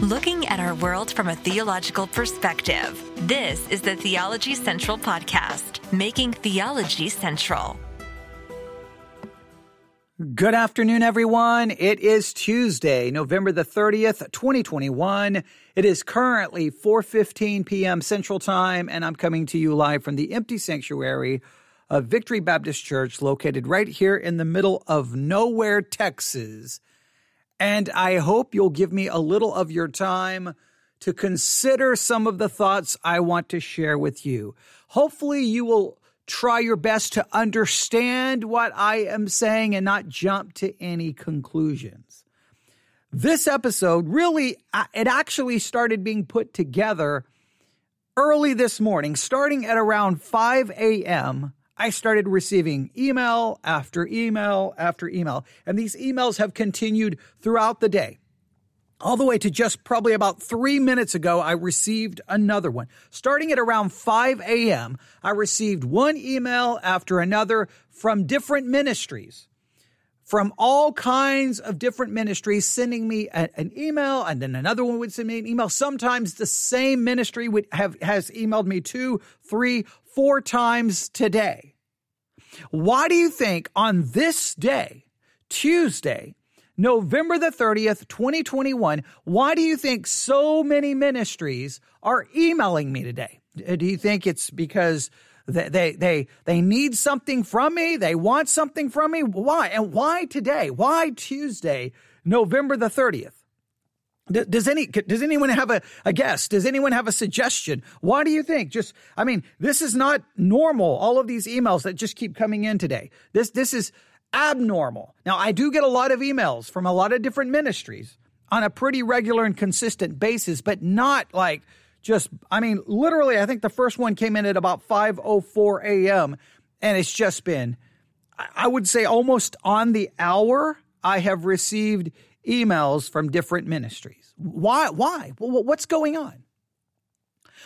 looking at our world from a theological perspective. This is the Theology Central Podcast, making theology central. Good afternoon, everyone. It is Tuesday, November the 30th, 2021. It is currently 4.15 p.m. Central Time, and I'm coming to you live from the empty sanctuary of Victory Baptist Church located right here in the middle of nowhere, Texas. And I hope you'll give me a little of your time to consider some of the thoughts I want to share with you. Hopefully you will try your best to understand what I am saying and not jump to any conclusions. This episode really, uh, it actually started being put together early this morning, starting at around 5 a.m. I started receiving email after email after email, and these emails have continued throughout the day all the way to just probably about three minutes ago, I received another one. Starting at around 5 a.m., I received one email after another from different ministries, from all kinds of different ministries, sending me a, an email, and then another one would send me an email. Sometimes the same ministry would have has emailed me two, three, four times today. Why do you think on this day, Tuesday, November the 30th, 2021. Why do you think so many ministries are emailing me today? Uh, do you think it's because they, they, they, they need something from me? They want something from me? Why? And why today? Why Tuesday, November the 30th? Does any does anyone have a, a guess? Does anyone have a suggestion? Why do you think? Just I mean, this is not normal. All of these emails that just keep coming in today. This this is abnormal. Now, I do get a lot of emails from a lot of different ministries on a pretty regular and consistent basis, but not like just, I mean, literally, I think the first one came in at about 5.04 a.m. And it's just been, I would say almost on the hour, I have received emails from different ministries. Why? Why? What's going on?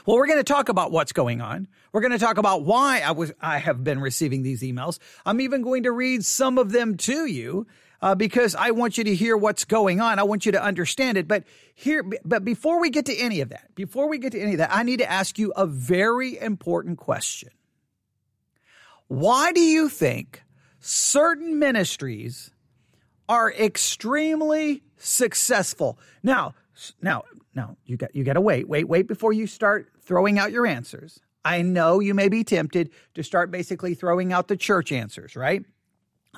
Well, we're going to talk about what's going on. We're going to talk about why I was I have been receiving these emails. I'm even going to read some of them to you uh, because I want you to hear what's going on. I want you to understand it. But here, but before we get to any of that, before we get to any of that, I need to ask you a very important question. Why do you think certain ministries are extremely successful? Now, now, now you got you got to wait, wait, wait before you start throwing out your answers. I know you may be tempted to start basically throwing out the church answers, right?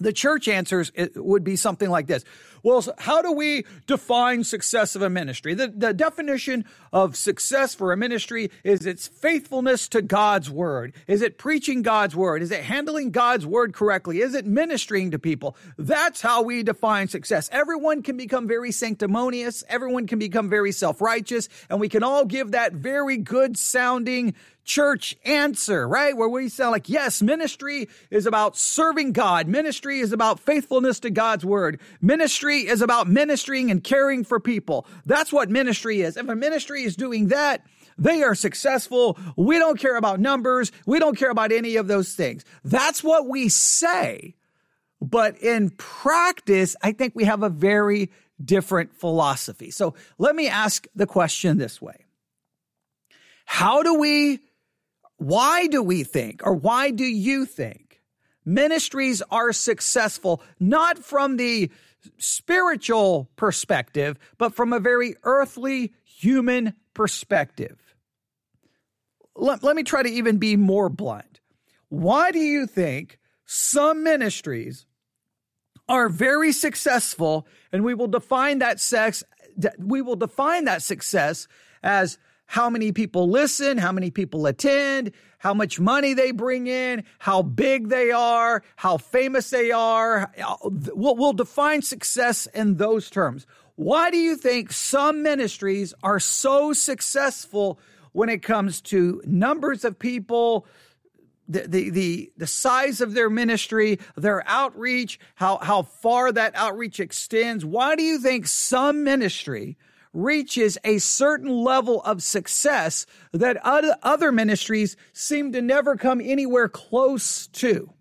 The church answers would be something like this. Well, how do we define success of a ministry? The, the definition of success for a ministry is its faithfulness to God's word. Is it preaching God's word? Is it handling God's word correctly? Is it ministering to people? That's how we define success. Everyone can become very sanctimonious. Everyone can become very self-righteous and we can all give that very good sounding church answer, right? Where we sound like, yes, ministry is about serving God. Ministry is about faithfulness to God's word. Ministry is about ministering and caring for people. That's what ministry is. If a ministry is doing that, they are successful. We don't care about numbers. We don't care about any of those things. That's what we say. But in practice, I think we have a very different philosophy. So let me ask the question this way. How do we why do we think, or why do you think ministries are successful, not from the spiritual perspective, but from a very earthly human perspective? Let, let me try to even be more blunt. Why do you think some ministries are very successful and we will define that sex we will define that success as how many people listen, how many people attend, how much money they bring in, how big they are, how famous they are. We'll, we'll define success in those terms. Why do you think some ministries are so successful when it comes to numbers of people, the, the, the, the size of their ministry, their outreach, how, how far that outreach extends? Why do you think some ministry reaches a certain level of success that other ministries seem to never come anywhere close to.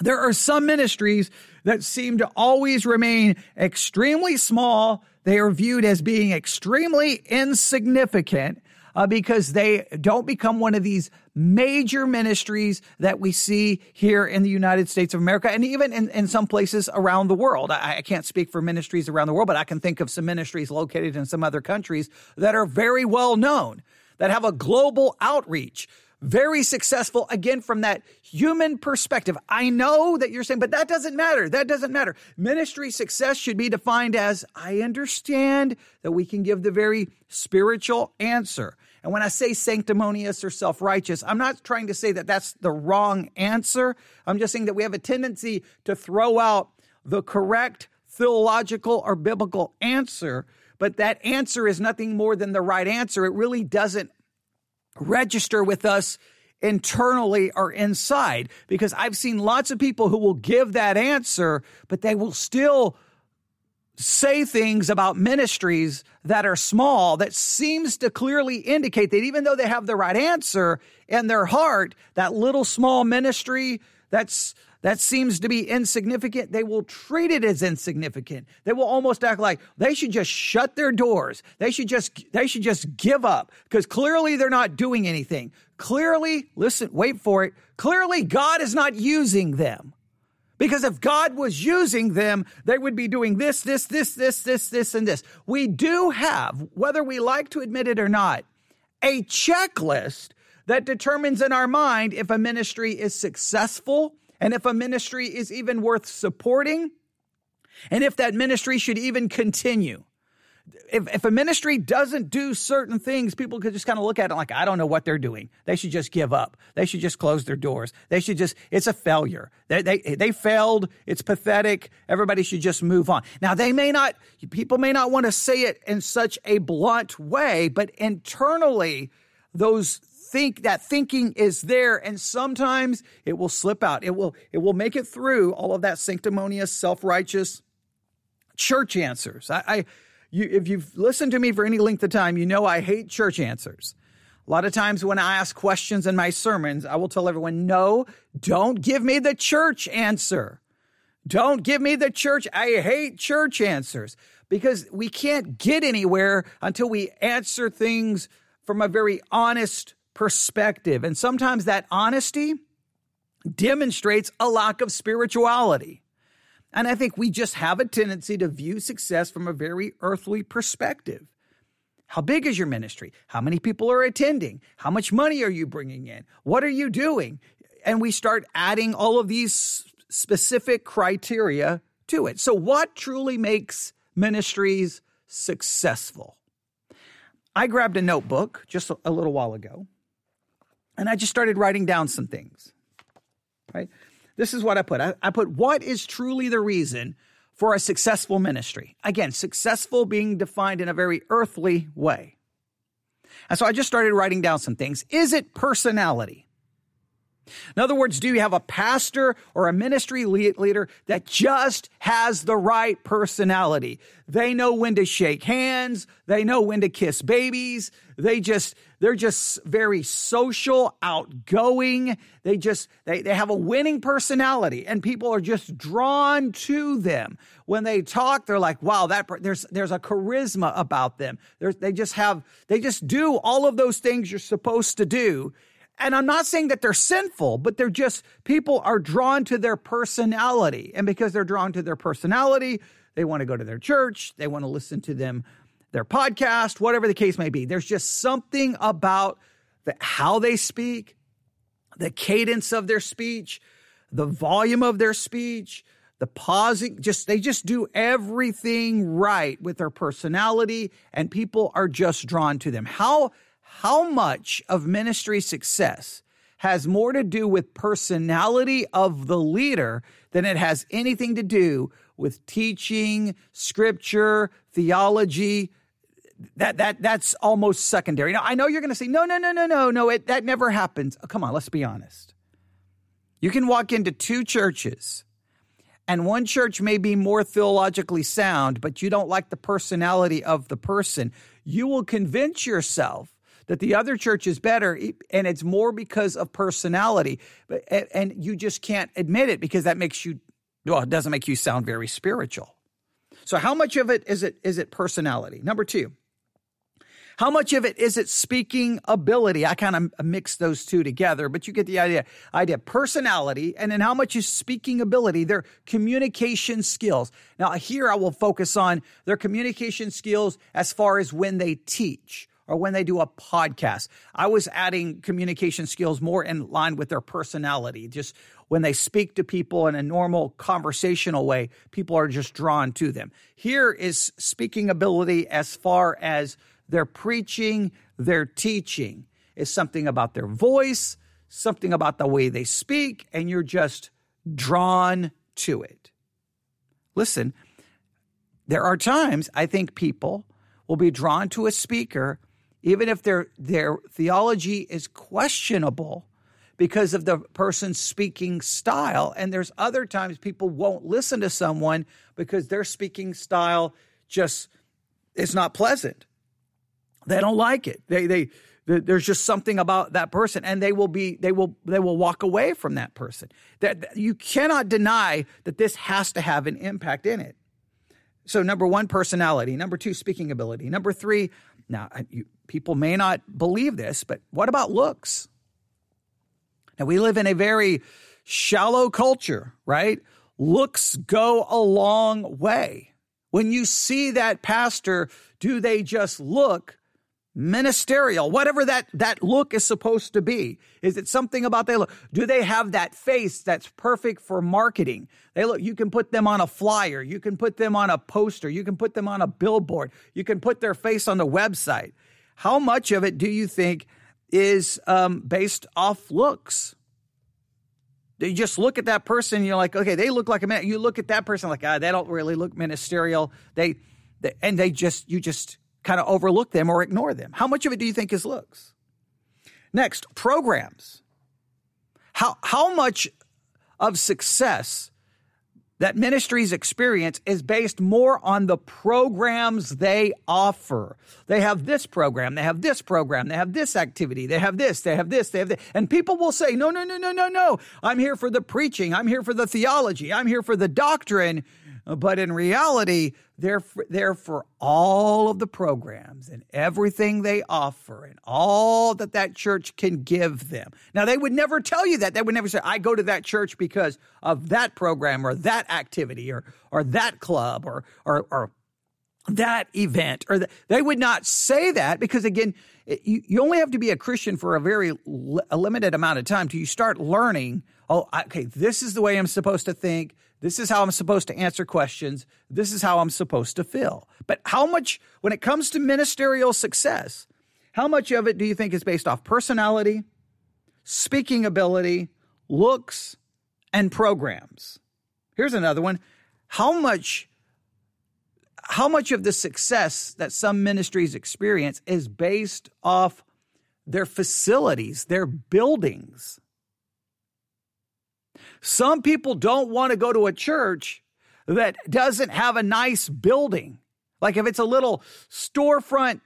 There are some ministries that seem to always remain extremely small. they are viewed as being extremely insignificant uh, because they don't become one of these major ministries that we see here in the United States of America and even in, in some places around the world. I, I can't speak for ministries around the world, but I can think of some ministries located in some other countries that are very well known, that have a global outreach very successful again from that human perspective. I know that you're saying, but that doesn't matter. That doesn't matter. Ministry success should be defined as I understand that we can give the very spiritual answer. And when I say sanctimonious or self righteous, I'm not trying to say that that's the wrong answer. I'm just saying that we have a tendency to throw out the correct theological or biblical answer, but that answer is nothing more than the right answer. It really doesn't register with us internally or inside because I've seen lots of people who will give that answer, but they will still say things about ministries that are small that seems to clearly indicate that even though they have the right answer in their heart, that little small ministry that's that seems to be insignificant, they will treat it as insignificant. They will almost act like they should just shut their doors. They should just they should just give up because clearly they're not doing anything. Clearly, listen, wait for it. Clearly God is not using them. Because if God was using them, they would be doing this, this, this, this, this, this, and this. We do have, whether we like to admit it or not, a checklist that determines in our mind if a ministry is successful and if a ministry is even worth supporting and if that ministry should even continue if, if a ministry doesn't do certain things, people could just kind of look at it like, I don't know what they're doing. They should just give up. They should just close their doors. They should just, it's a failure. They, they, they failed. It's pathetic. Everybody should just move on. Now, they may not, people may not want to say it in such a blunt way, but internally, those think that thinking is there and sometimes it will slip out. It will, it will make it through all of that sanctimonious, self-righteous church answers. I, I you, if you've listened to me for any length of time, you know I hate church answers. A lot of times when I ask questions in my sermons, I will tell everyone, no, don't give me the church answer. Don't give me the church. I hate church answers because we can't get anywhere until we answer things from a very honest perspective. And sometimes that honesty demonstrates a lack of spirituality. And I think we just have a tendency to view success from a very earthly perspective. How big is your ministry? How many people are attending? How much money are you bringing in? What are you doing? And we start adding all of these specific criteria to it. So, what truly makes ministries successful? I grabbed a notebook just a little while ago and I just started writing down some things. Right? This is what I put. I, I put what is truly the reason for a successful ministry. Again, successful being defined in a very earthly way. And so I just started writing down some things. Is it personality? In other words, do you have a pastor or a ministry leader that just has the right personality? They know when to shake hands. They know when to kiss babies. They just, they're just very social, outgoing. They just, they, they have a winning personality and people are just drawn to them. When they talk, they're like, wow, that, there's, there's a charisma about them. There's, they just have, they just do all of those things you're supposed to do and I'm not saying that they're sinful, but they're just people are drawn to their personality. And because they're drawn to their personality, they want to go to their church, they want to listen to them their podcast, whatever the case may be. There's just something about the, how they speak, the cadence of their speech, the volume of their speech, the pausing, just they just do everything right with their personality and people are just drawn to them. How how much of ministry success has more to do with personality of the leader than it has anything to do with teaching, scripture, theology. That that that's almost secondary. Now I know you're going to say no, no, no, no, no, no. It, that never happens. Oh, come on, let's be honest. You can walk into two churches, and one church may be more theologically sound, but you don't like the personality of the person. You will convince yourself that the other church is better and it's more because of personality but and you just can't admit it because that makes you well it doesn't make you sound very spiritual So how much of it is it is it personality? Number 2. How much of it is it speaking ability? I kind of mix those two together, but you get the idea. Idea personality, and then how much is speaking ability? Their communication skills. Now here I will focus on their communication skills as far as when they teach or when they do a podcast. I was adding communication skills more in line with their personality. Just when they speak to people in a normal conversational way, people are just drawn to them. Here is speaking ability as far as their preaching, their teaching is something about their voice, something about the way they speak, and you're just drawn to it. Listen, there are times I think people will be drawn to a speaker even if their their theology is questionable because of the person's speaking style. And there's other times people won't listen to someone because their speaking style just is not pleasant. They don't like it. They, they, there's just something about that person and they will be they will they will walk away from that person. That you cannot deny that this has to have an impact in it. So number one personality. Number two speaking ability. Number three now you, people may not believe this but what about looks now we live in a very shallow culture right looks go a long way when you see that pastor do they just look ministerial, whatever that, that look is supposed to be. Is it something about they look? Do they have that face that's perfect for marketing? They look, you can put them on a flyer. You can put them on a poster. You can put them on a billboard. You can put their face on the website. How much of it do you think is um, based off looks? You just look at that person, you're like, okay, they look like a man. You look at that person like, ah, they don't really look ministerial. They, they and they just, you just kind of overlook them or ignore them. How much of it do you think is looks? Next, programs. How, how much of success that ministries experience is based more on the programs they offer. They have this program, they have this program, they have this activity, they have this, they have this, they have this. And people will say, no, no, no, no, no, no. I'm here for the preaching. I'm here for the theology. I'm here for the doctrine. But in reality, they're for, they're for all of the programs and everything they offer and all that that church can give them. Now, they would never tell you that. They would never say, I go to that church because of that program or that activity or, or that club or, or, or that event or the, they would not say that because again eh, you, you only have to be a christian for a very a limited amount of time till you start learning oh okay this is the way i'm supposed to think this is how I'm supposed to answer questions. This is how I'm supposed to feel. But how much, when it comes to ministerial success, how much of it do you think is based off personality, speaking ability, looks, and programs? Here's another one. How much how much of the success that some ministries experience is based off their facilities, their buildings? Some people don't want to go to a church that doesn't have a nice building. Like if it's a little storefront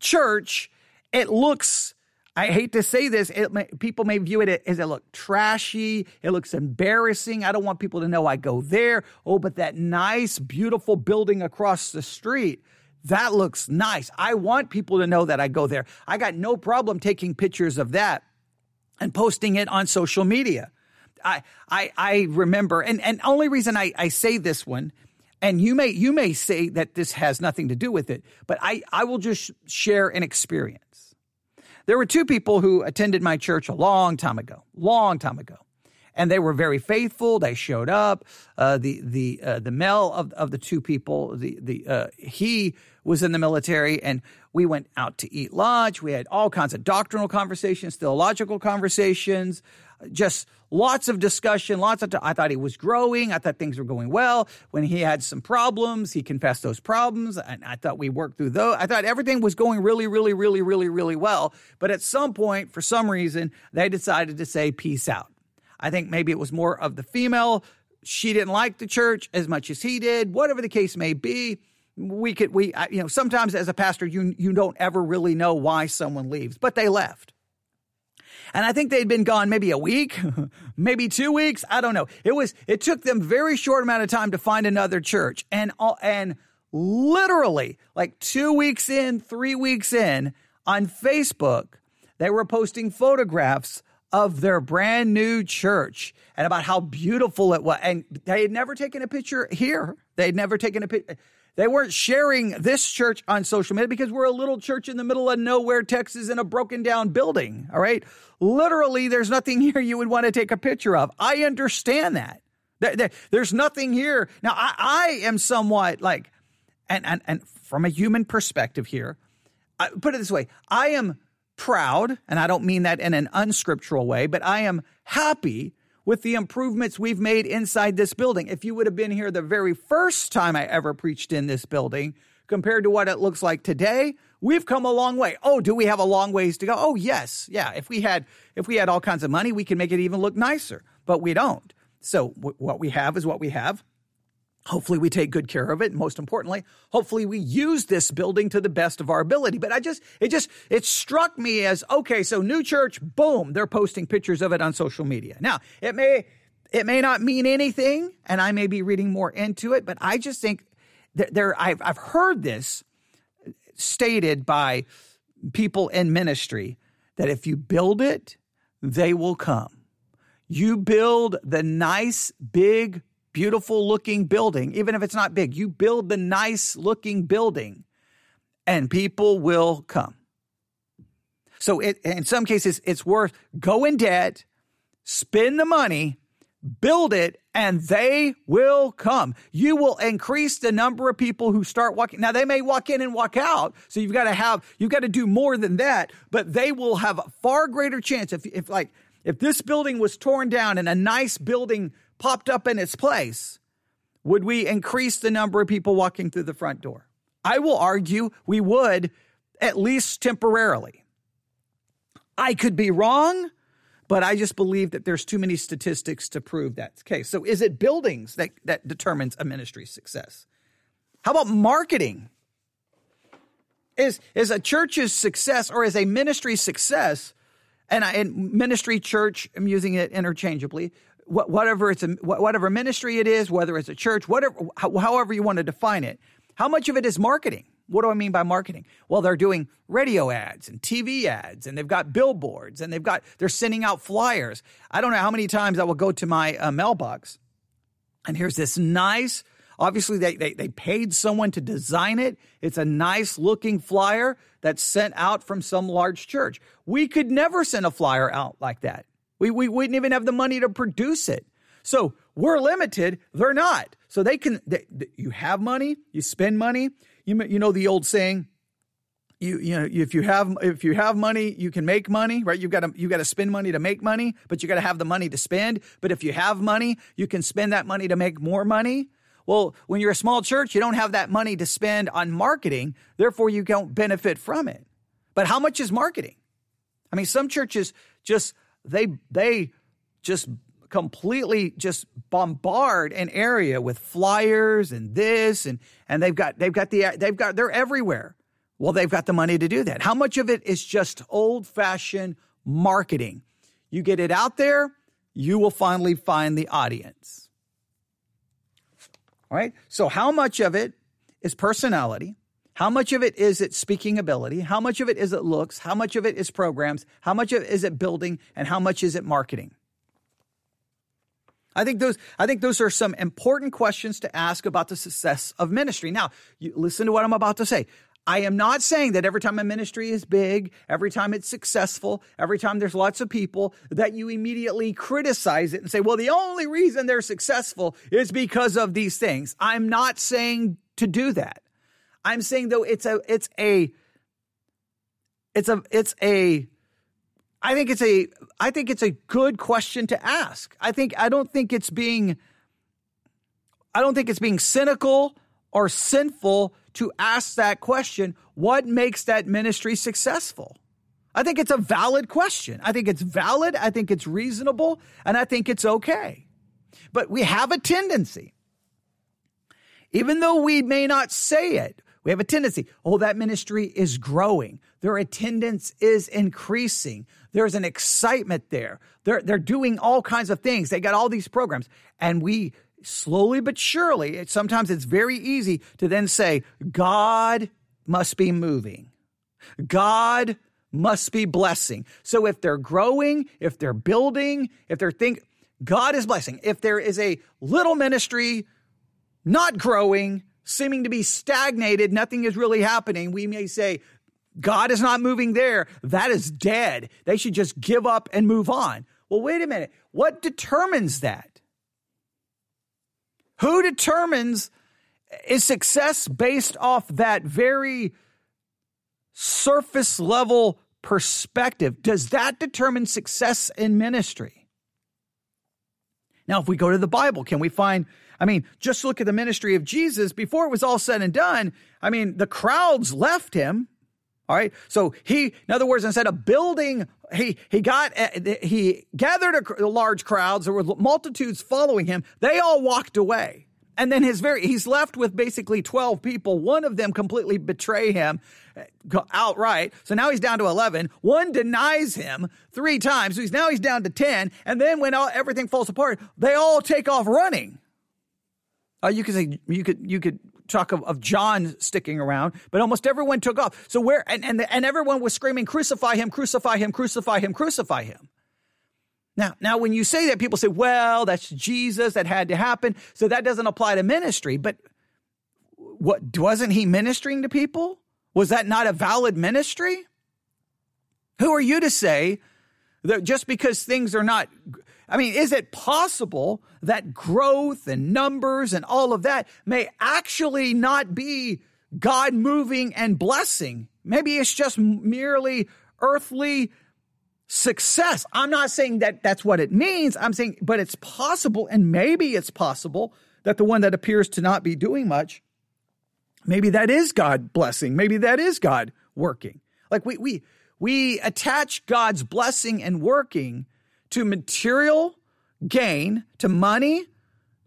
church, it looks I hate to say this, it, people may view it as it look trashy, it looks embarrassing. I don't want people to know I go there. Oh, but that nice, beautiful building across the street, that looks nice. I want people to know that I go there. I got no problem taking pictures of that and posting it on social media. I I I remember, and and only reason I I say this one, and you may you may say that this has nothing to do with it, but I I will just share an experience. There were two people who attended my church a long time ago, long time ago, and they were very faithful. They showed up. Uh, the the uh, the male of of the two people, the the uh, he was in the military, and we went out to eat lunch. We had all kinds of doctrinal conversations, theological conversations, just lots of discussion, lots of. T- I thought he was growing. I thought things were going well. When he had some problems, he confessed those problems, and I thought we worked through those. I thought everything was going really, really, really, really, really well. But at some point, for some reason, they decided to say peace out. I think maybe it was more of the female. She didn't like the church as much as he did. Whatever the case may be we could we you know sometimes as a pastor you you don't ever really know why someone leaves but they left And I think they'd been gone maybe a week, maybe two weeks. I don't know. It was, it took them very short amount of time to find another church. And, and literally like two weeks in, three weeks in on Facebook, they were posting photographs of their brand new church and about how beautiful it was. And they had never taken a picture here. They'd never taken a picture. They weren't sharing this church on social media because we're a little church in the middle of nowhere, Texas, in a broken down building. All right. Literally, there's nothing here you would want to take a picture of. I understand that. There's nothing here. Now, I, am somewhat like, and, and, and from a human perspective here, I, put it this way I am proud, and I don't mean that in an unscriptural way, but I am happy with the improvements we've made inside this building. If you would have been here the very first time I ever preached in this building, compared to what it looks like today, we've come a long way. Oh, do we have a long ways to go? Oh, yes. Yeah, if we had if we had all kinds of money, we could make it even look nicer, but we don't. So w- what we have is what we have. Hopefully, we take good care of it. Most importantly, hopefully, we use this building to the best of our ability. But I just, it just, it struck me as okay, so new church, boom, they're posting pictures of it on social media. Now, it may, it may not mean anything, and I may be reading more into it, but I just think that there, I've, I've heard this stated by people in ministry that if you build it, they will come. You build the nice, big, beautiful looking building, even if it's not big, you build the nice looking building and people will come. So it, in some cases, it's worth go in debt, spend the money, build it, and they will come. You will increase the number of people who start walking. Now they may walk in and walk out. So you've got to have, you've got to do more than that, but they will have a far greater chance if, if like, if this building was torn down and a nice building popped up in its place, would we increase the number of people walking through the front door? I will argue we would, at least temporarily. I could be wrong, but I just believe that there's too many statistics to prove that case. So is it buildings that, that determines a ministry's success? How about marketing? Is, is a church's success or is a ministry's success, and, I, and ministry, church, I'm using it interchangeably, whatever it's a, whatever ministry it is, whether it's a church, whatever, however you want to define it, how much of it is marketing? What do I mean by marketing? Well, they're doing radio ads and TV ads, and they've got billboards, and they've got they're sending out flyers. I don't know how many times I will go to my uh, mailbox, and here's this nice. Obviously, they, they they paid someone to design it. It's a nice looking flyer that's sent out from some large church. We could never send a flyer out like that. We, we wouldn't even have the money to produce it. So we're limited. They're not. So they can, they, you have money, you spend money. You, you know the old saying, you, you know, if you have, if you have money, you can make money, right? You've got to, you got to spend money to make money, but you got to have the money to spend. But if you have money, you can spend that money to make more money. Well, when you're a small church, you don't have that money to spend on marketing. Therefore, you don't benefit from it. But how much is marketing? I mean, some churches just they they just completely just bombard an area with flyers and this and and they've got they've got the they've got they're everywhere. Well, they've got the money to do that. How much of it is just old-fashioned marketing? You get it out there, you will finally find the audience. All right? So how much of it is personality? How much of it is it speaking ability? How much of it is it looks? How much of it is programs? How much of it is it building? And how much is it marketing? I think those I think those are some important questions to ask about the success of ministry. Now, listen to what I'm about to say. I am not saying that every time a ministry is big, every time it's successful, every time there's lots of people, that you immediately criticize it and say, well, the only reason they're successful is because of these things. I'm not saying to do that. I'm saying though it's a it's a it's a it's a I think it's a I think it's a good question to ask. I think I don't think it's being I don't think it's being cynical or sinful to ask that question, what makes that ministry successful? I think it's a valid question. I think it's valid, I think it's reasonable, and I think it's okay. But we have a tendency even though we may not say it, we have a tendency, oh, that ministry is growing. Their attendance is increasing. There's an excitement there. They're, they're doing all kinds of things. They got all these programs. And we slowly but surely, sometimes it's very easy to then say, God must be moving. God must be blessing. So if they're growing, if they're building, if they're think God is blessing. If there is a little ministry not growing, seeming to be stagnated, nothing is really happening, we may say, God is not moving there. That is dead. They should just give up and move on. Well, wait a minute. What determines that? Who determines is success based off that very surface level perspective? Does that determine success in ministry? Now, if we go to the Bible, can we find I mean, just look at the ministry of Jesus before it was all said and done. I mean, the crowds left him. All right. So he, in other words, instead of building, he, he got, uh, he gathered a, large crowds. There were multitudes following him. They all walked away. And then his very, he's left with basically 12 people. One of them completely betray him uh, outright. So now he's down to 11. One denies him three times. So he's now he's down to 10. And then when all, everything falls apart, they all take off running. Uh, you could say you could you could talk of, of John sticking around, but almost everyone took off. So where and and and everyone was screaming, "Crucify him! Crucify him! Crucify him! Crucify him!" Now, now when you say that, people say, "Well, that's Jesus. That had to happen." So that doesn't apply to ministry. But what wasn't he ministering to people? Was that not a valid ministry? Who are you to say that just because things are not I mean, is it possible that growth and numbers and all of that may actually not be God moving and blessing? Maybe it's just merely earthly success. I'm not saying that that's what it means. I'm saying, but it's possible, and maybe it's possible that the one that appears to not be doing much, maybe that is God blessing. Maybe that is God working. Like we we we attach God's blessing and working to material gain, to money,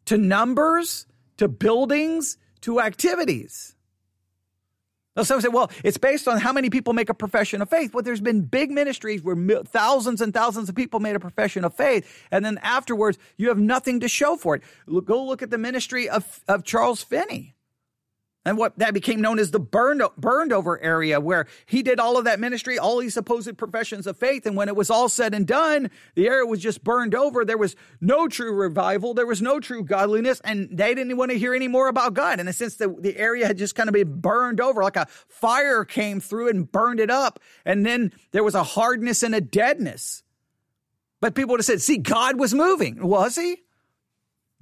to numbers, to buildings, to activities. Now, some say, well, it's based on how many people make a profession of faith. Well, there's been big ministries where thousands and thousands of people made a profession of faith, and then afterwards, you have nothing to show for it. Go look at the ministry of, of Charles Finney and what that became known as the burned, burned over area where he did all of that ministry, all these supposed professions of faith. And when it was all said and done, the area was just burned over. There was no true revival. There was no true godliness and they didn't want to hear any more about God. In a sense, the, the area had just kind of been burned over like a fire came through and burned it up. And then there was a hardness and a deadness. But people would have said, see, God was moving. Was he?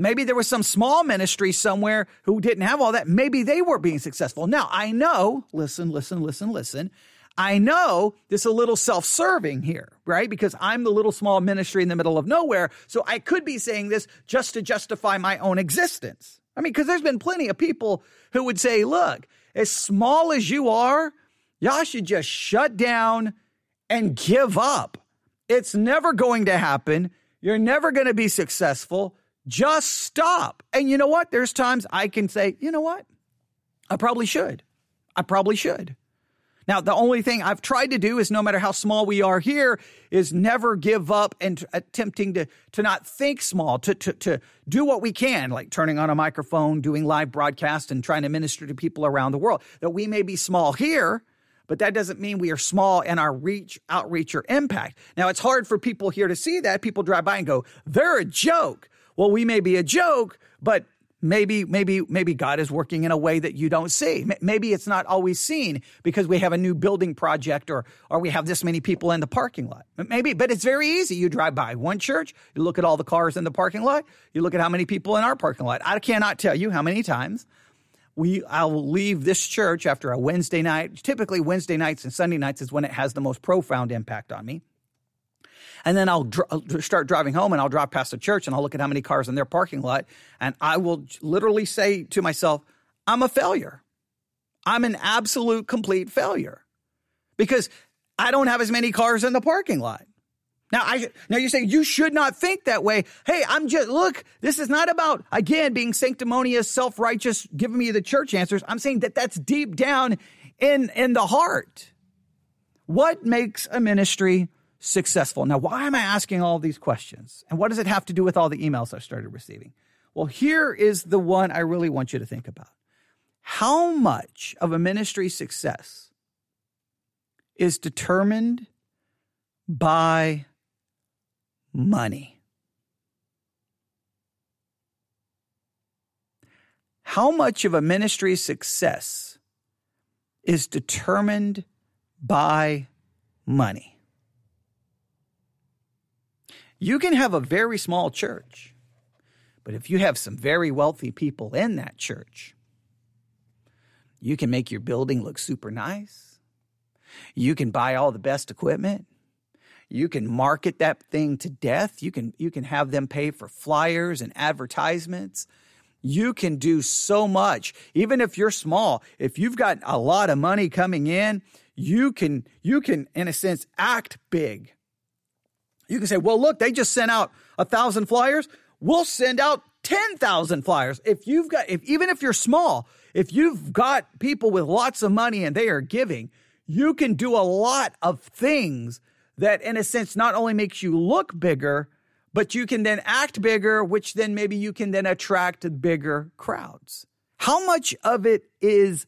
Maybe there was some small ministry somewhere who didn't have all that. Maybe they were being successful. Now, I know, listen, listen, listen, listen. I know this is a little self serving here, right? Because I'm the little small ministry in the middle of nowhere. So I could be saying this just to justify my own existence. I mean, because there's been plenty of people who would say, look, as small as you are, y'all should just shut down and give up. It's never going to happen. You're never going to be successful. Just stop. And you know what? There's times I can say, you know what? I probably should. I probably should. Now, the only thing I've tried to do is no matter how small we are here, is never give up and attempting to, to not think small, to, to, to do what we can, like turning on a microphone, doing live broadcast, and trying to minister to people around the world. That we may be small here, but that doesn't mean we are small in our reach, outreach, or impact. Now, it's hard for people here to see that. People drive by and go, they're a joke well, we may be a joke, but maybe maybe maybe God is working in a way that you don't see. Maybe it's not always seen because we have a new building project or or we have this many people in the parking lot. Maybe, but it's very easy. You drive by one church, you look at all the cars in the parking lot, you look at how many people in our parking lot. I cannot tell you how many times we I'll leave this church after a Wednesday night. Typically Wednesday nights and Sunday nights is when it has the most profound impact on me. And then I'll dr- start driving home and I'll drive past the church and I'll look at how many cars in their parking lot. And I will literally say to myself, I'm a failure. I'm an absolute complete failure because I don't have as many cars in the parking lot. Now, I now you're saying you should not think that way. Hey, I'm just look. This is not about again being sanctimonious, self righteous, giving me the church answers. I'm saying that that's deep down in in the heart. What makes a ministry successful? Now, why am I asking all these questions? And what does it have to do with all the emails I've started receiving? Well, here is the one I really want you to think about. How much of a ministry success is determined by money. How much of a ministry success is determined by money? You can have a very small church, but if you have some very wealthy people in that church, you can make your building look super nice. You can buy all the best equipment. You can market that thing to death. You can you can have them pay for flyers and advertisements. You can do so much. Even if you're small, if you've got a lot of money coming in, you can you can in a sense act big. You can say, "Well, look, they just sent out a thousand flyers. We'll send out 10,000 flyers. If you've got, if even if you're small, if you've got people with lots of money and they are giving, you can do a lot of things that in a sense not only makes you look bigger, but you can then act bigger, which then maybe you can then attract bigger crowds. How much of it is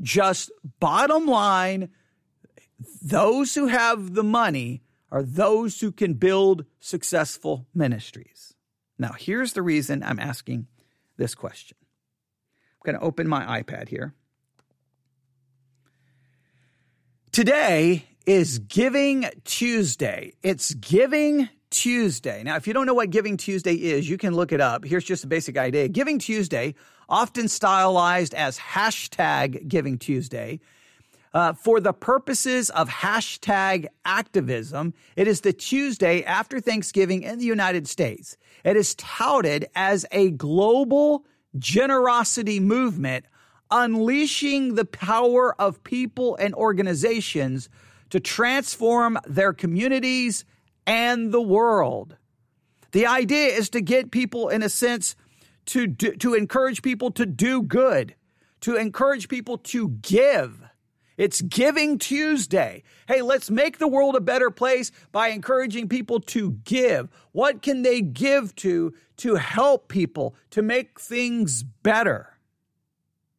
just bottom line? Those who have the money are those who can build successful ministries. Now, here's the reason I'm asking this question. I'm going to open my iPad here. Today is Giving Tuesday. It's Giving Tuesday. Now, if you don't know what Giving Tuesday is, you can look it up. Here's just a basic idea. Giving Tuesday, often stylized as hashtag Giving Tuesday, uh, for the purposes of hashtag activism, it is the Tuesday after Thanksgiving in the United States. It is touted as a global generosity movement, unleashing the power of people and organizations to transform their communities and the world. The idea is to get people, in a sense, to, do, to encourage people to do good, to encourage people to give. It's Giving Tuesday. Hey, let's make the world a better place by encouraging people to give. What can they give to to help people to make things better?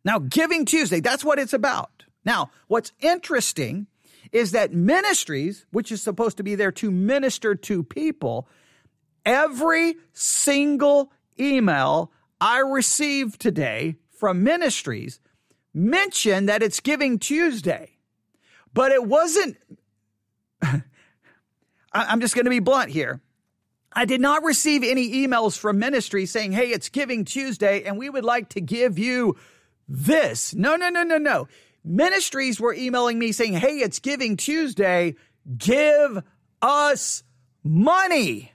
Now, Giving Tuesday, that's what it's about. Now, what's interesting is that ministries, which is supposed to be there to minister to people, every single email I received today from ministries mentioned that it's Giving Tuesday. But it wasn't, I'm just going to be blunt here. I did not receive any emails from ministry saying, hey, it's Giving Tuesday and we would like to give you this. No, no, no, no, no ministries were emailing me saying, Hey, it's Giving Tuesday. Give us money.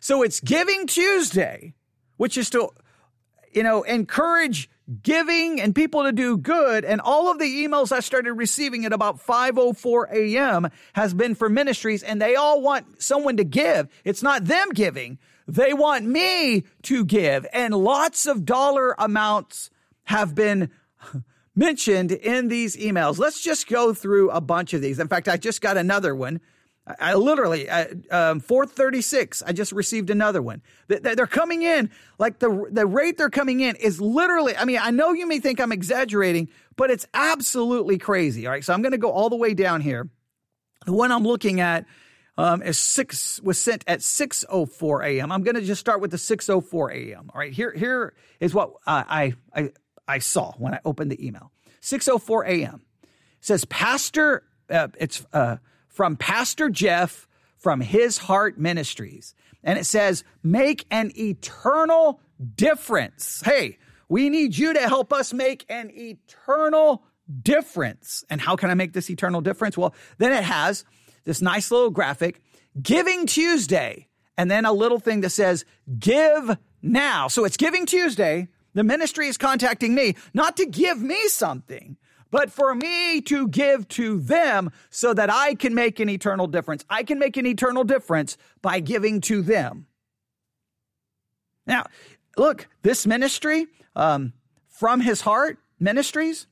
So it's Giving Tuesday, which is to, you know, encourage giving and people to do good. And all of the emails I started receiving at about 5.04 a.m. has been for ministries and they all want someone to give. It's not them giving. They want me to give. And lots of dollar amounts have been mentioned in these emails. Let's just go through a bunch of these. In fact, I just got another one. I, literally at um, 436. I just received another one. They're coming in like the the rate they're coming in is literally. I mean, I know you may think I'm exaggerating, but it's absolutely crazy. All right, so I'm going to go all the way down here. The one I'm looking at um, is six was sent at 6:04 a.m. I'm going to just start with the 6:04 a.m. All right, here here is what uh, I I I saw when I opened the email. 6:04 a.m. says Pastor. Uh, it's uh, from Pastor Jeff from His Heart Ministries, and it says make an eternal difference. Hey, we need you to help us make an eternal difference. And how can I make this eternal difference? Well, then it has this nice little graphic, Giving Tuesday, and then a little thing that says give now. So it's Giving Tuesday. The ministry is contacting me not to give me something, but for me to give to them so that I can make an eternal difference. I can make an eternal difference by giving to them. Now, look, this ministry, um, from his heart ministries,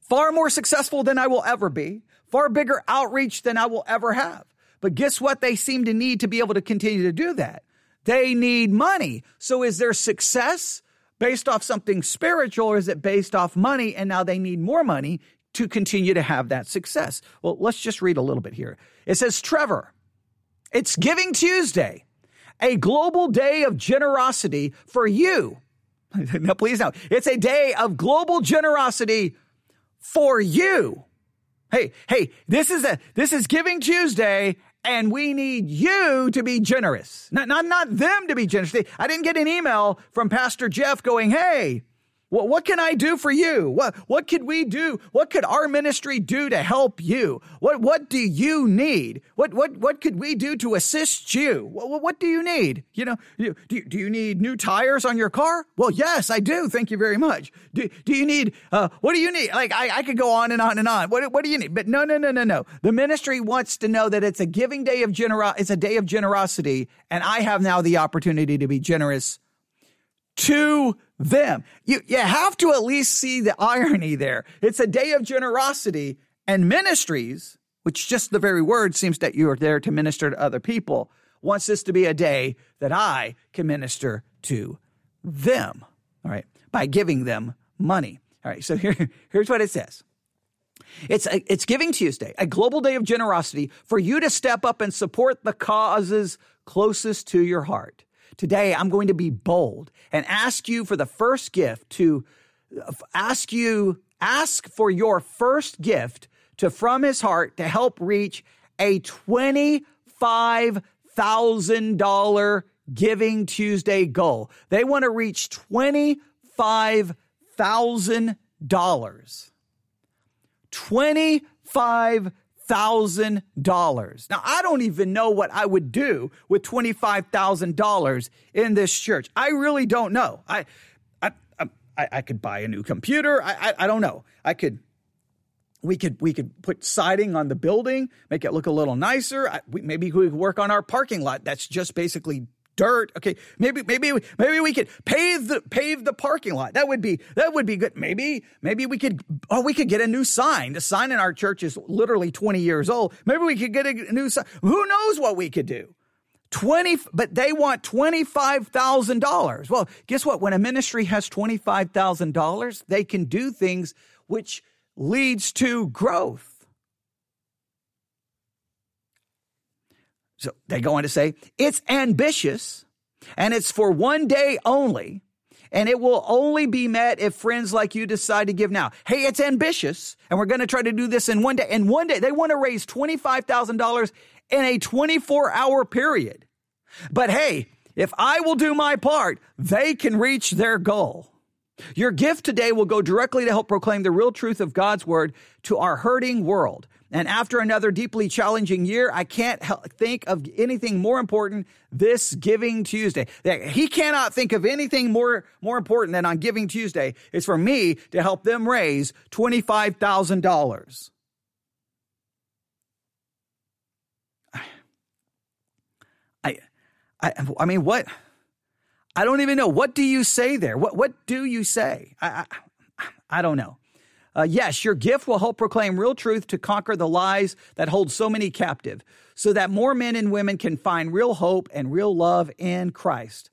far more successful than I will ever be, far bigger outreach than I will ever have. But guess what? They seem to need to be able to continue to do that. They need money. So is their success based off something spiritual or is it based off money and now they need more money to continue to have that success? Well, let's just read a little bit here. It says, Trevor, it's Giving Tuesday, a global day of generosity for you. now, please note, it's a day of global generosity for you. Hey, hey, this is a this is Giving Tuesday, and we need you to be generous. Not, not, not them to be generous. I didn't get an email from Pastor Jeff going, hey, what, what can I do for you? What, what could we do? What could our ministry do to help you? What, what do you need? What, what, what could we do to assist you? What, what do you need? You know, do, do, do you need new tires on your car? Well, yes, I do. Thank you very much. Do, do you need, uh, what do you need? Like, I, I could go on and on and on. What, what do you need? But no, no, no, no, no. The ministry wants to know that it's a giving day of generosity. It's a day of generosity. And I have now the opportunity to be generous to them. You, you have to at least see the irony there. It's a day of generosity and ministries, which just the very word seems that you are there to minister to other people, wants this to be a day that I can minister to them. All right. By giving them money. All right. So here, here's what it says. It's, a, it's Giving Tuesday, a global day of generosity for you to step up and support the causes closest to your heart. Today, I'm going to be bold and ask you for the first gift to ask you, ask for your first gift to from his heart to help reach a $25,000 Giving Tuesday goal. They want to reach $25,000. $25,000 thousand dollars. Now I don't even know what I would do with twenty five thousand dollars in this church. I really don't know. I, I, I, I could buy a new computer. I, I, I don't know. I could. We could we could put siding on the building, make it look a little nicer. I, we, maybe we could work on our parking lot. That's just basically dirt. Okay, maybe maybe maybe we could pave the pave the parking lot. That would be that would be good. Maybe maybe we could oh we could get a new sign. The sign in our church is literally 20 years old. Maybe we could get a new sign. Who knows what we could do? 20 but they want $25,000. Well, guess what? When a ministry has $25,000, they can do things which leads to growth. So they go on to say, it's ambitious and it's for one day only. And it will only be met if friends like you decide to give now. Hey, it's ambitious and we're going to try to do this in one day. And one day they want to raise $25,000 in a 24 hour period. But hey, if I will do my part, they can reach their goal. Your gift today will go directly to help proclaim the real truth of God's word to our hurting world. And after another deeply challenging year, I can't think of anything more important this Giving Tuesday. He cannot think of anything more, more important than on Giving Tuesday is for me to help them raise $25,000. I, I, I mean, what? I don't even know. What do you say there? What, what do you say? I, I, I don't know. Uh, yes, your gift will help proclaim real truth to conquer the lies that hold so many captive, so that more men and women can find real hope and real love in Christ.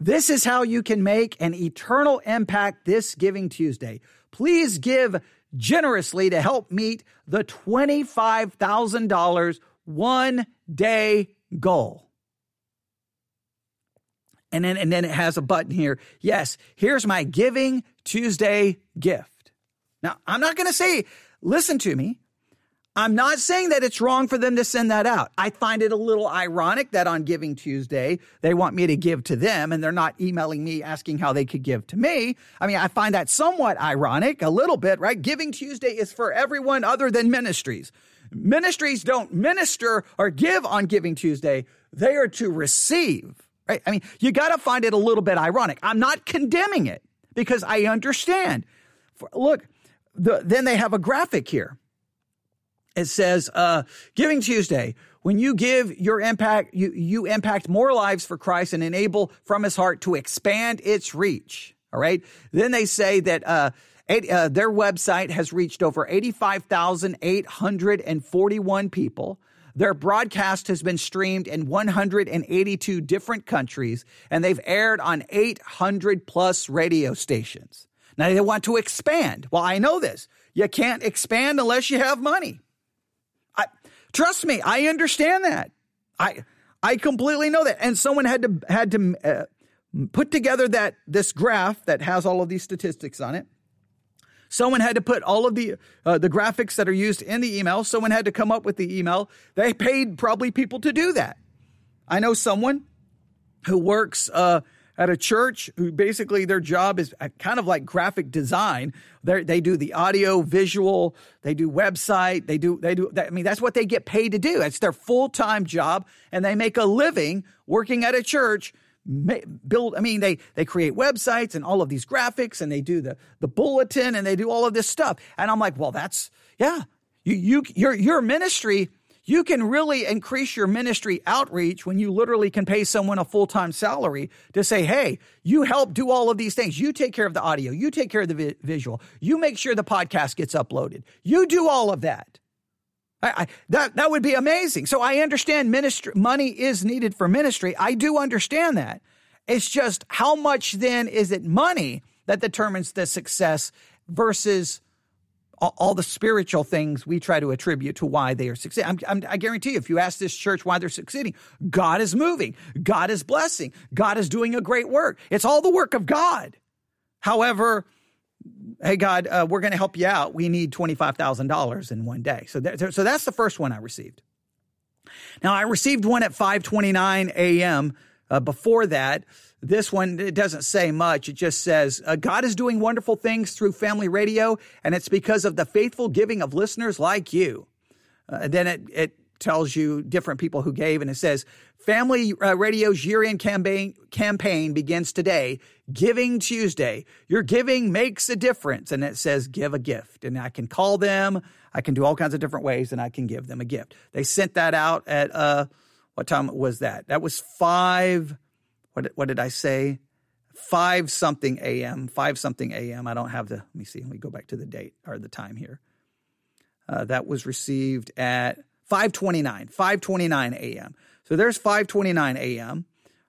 This is how you can make an eternal impact this Giving Tuesday. Please give generously to help meet the $25,000 one day goal. And then, and then it has a button here. Yes, here's my Giving Tuesday gift. Now, I'm not going to say, listen to me. I'm not saying that it's wrong for them to send that out. I find it a little ironic that on Giving Tuesday, they want me to give to them and they're not emailing me asking how they could give to me. I mean, I find that somewhat ironic, a little bit, right? Giving Tuesday is for everyone other than ministries. Ministries don't minister or give on Giving Tuesday, they are to receive, right? I mean, you got to find it a little bit ironic. I'm not condemning it because I understand. For, look, the, then they have a graphic here. It says, uh, Giving Tuesday, when you give your impact, you, you impact more lives for Christ and enable from his heart to expand its reach. All right. Then they say that, uh, eight, uh, their website has reached over 85,841 people. Their broadcast has been streamed in 182 different countries, and they've aired on 800 plus radio stations. Now they want to expand. Well, I know this. You can't expand unless you have money. I, trust me, I understand that. I I completely know that. And someone had to had to uh, put together that this graph that has all of these statistics on it Someone had to put all of the uh, the graphics that are used in the email. Someone had to come up with the email. They paid probably people to do that. I know someone who works uh, at a church who basically their job is uh, kind of like graphic design. They're, they do the audio, visual, they do website, they do they do. I mean, that's what they get paid to do. It's their full time job, and they make a living working at a church build i mean they they create websites and all of these graphics and they do the the bulletin and they do all of this stuff and i'm like well that's yeah you you your your ministry you can really increase your ministry outreach when you literally can pay someone a full-time salary to say hey you help do all of these things you take care of the audio you take care of the vi- visual you make sure the podcast gets uploaded you do all of that I, I, that that would be amazing. So I understand ministry money is needed for ministry. I do understand that. It's just how much then is it money that determines the success versus all, the spiritual things we try to attribute to why they are succeeding. I'm, I'm, I guarantee you, if you ask this church why they're succeeding, God is moving, God is blessing, God is doing a great work. It's all the work of God. However, hey God, uh, we're going to help you out. We need twenty five thousand dollars in one day. So that, so that's the first one I received. Now I received one at five twenty nine a.m. Uh, before that, this one it doesn't say much. It just says uh, God is doing wonderful things through Family Radio, and it's because of the faithful giving of listeners like you. Uh, then it it tells you different people who gave, and it says Family uh, Radio's year-end campaign campaign begins today. Giving Tuesday. Your giving makes a difference, and it says give a gift, and I can call them. I can do all kinds of different ways, and I can give them a gift. They sent that out at uh, what time was that? That was five. What what did I say? Five something a.m. Five something a.m. I don't have the. Let me see. Let me go back to the date or the time here. Uh, that was received at 529, 529 a.m. So there's 529 a.m.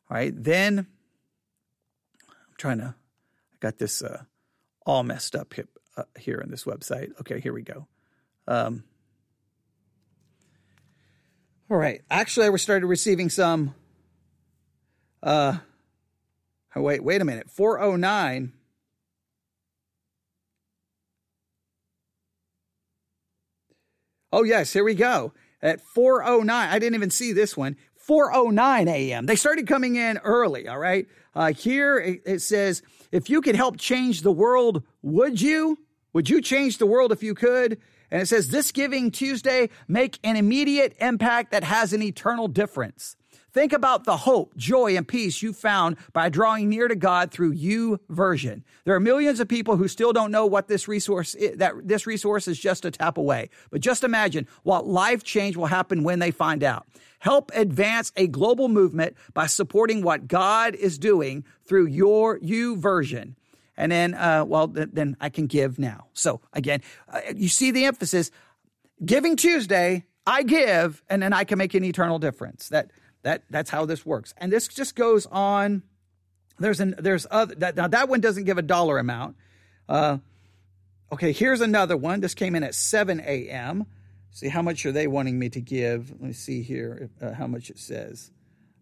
All right. Then I'm trying to, I got this uh, all messed up here, uh, here on this website. Okay, here we go. Um, all right. Actually, I started receiving some. Uh, oh, wait, wait a minute. 409. Oh, yes, here we go at 4.09. I didn't even see this one. 4.09 a.m. They started coming in early, all right? Uh, here it, it says, if you could help change the world, would you? Would you change the world if you could? And it says, this Giving Tuesday, make an immediate impact that has an eternal difference. Think about the hope, joy, and peace you found by drawing near to God through YouVersion. There are millions of people who still don't know what this resource is, that this resource is just a tap away. But just imagine what life change will happen when they find out. Help advance a global movement by supporting what God is doing through your YouVersion. And then, uh, well, th- then I can give now. So again, uh, you see the emphasis. Giving Tuesday, I give, and then I can make an eternal difference. That that that's how this works. And this just goes on. There's an there's other that, now that one doesn't give a dollar amount. Uh, okay, here's another one. This came in at 7 a.m. See how much are they wanting me to give? Let me see here uh, how much it says.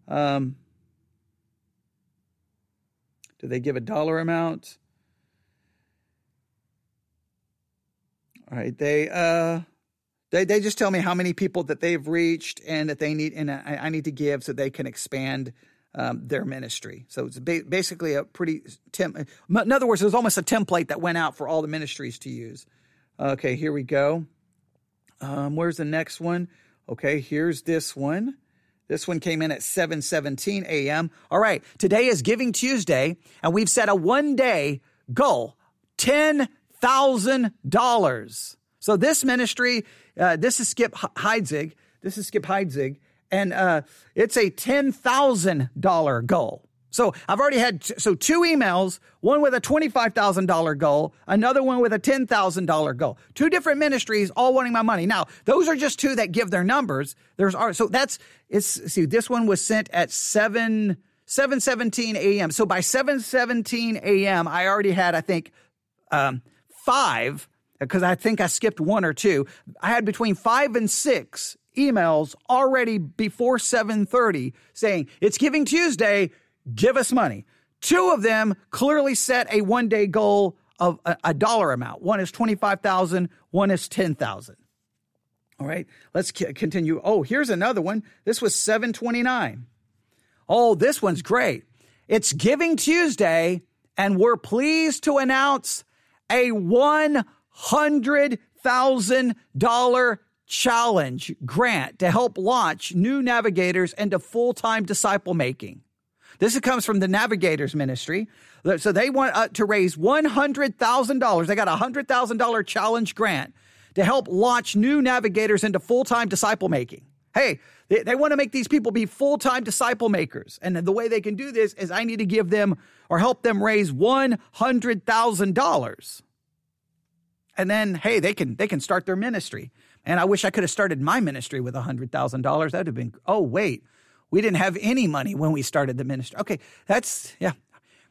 Um, do they give a dollar amount? All right, they uh they they just tell me how many people that they've reached and that they need and I, I need to give so they can expand um, their ministry. So it's ba- basically a pretty in other words, it was almost a template that went out for all the ministries to use. Okay, here we go. Um, where's the next one? Okay, here's this one. This one came in at 7:17 a.m. All right, today is Giving Tuesday, and we've set a one-day goal: $10,000. So this ministry, uh, this is Skip Heitzig. This is Skip Heitzig. And uh, it's a $10,000 goal. So I've already had so two emails, one with a $25,000 goal, another one with a $10,000 goal. Two different ministries all wanting my money. Now, those are just two that give their numbers. There's so that's it's see this one was sent at 7 7:17 a.m. So by 7:17 a.m. I already had I think um, 5 because I think I skipped one or two. I had between 5 and 6 emails already before 7:30 saying it's Giving Tuesday give us money. Two of them clearly set a one day goal of a, a, dollar amount. One is 25,000, one is 10,000. All right, let's c- continue. Oh, here's another one. This was 729. Oh, this one's great. It's Giving Tuesday, and we're pleased to announce a $100,000 challenge grant to help launch new navigators into full time disciple making. This comes from the Navigators Ministry. So they want uh, to raise $100,000. They got a $100,000 challenge grant to help launch new navigators into full time disciple making. Hey, they, they want to make these people be full time disciple makers. And the way they can do this is I need to give them or help them raise $100,000. And then, hey, they can they can start their ministry. And I wish I could have started my ministry with $100,000. That'd have been, oh, wait, we didn't have any money when we started the ministry. Okay, that's yeah.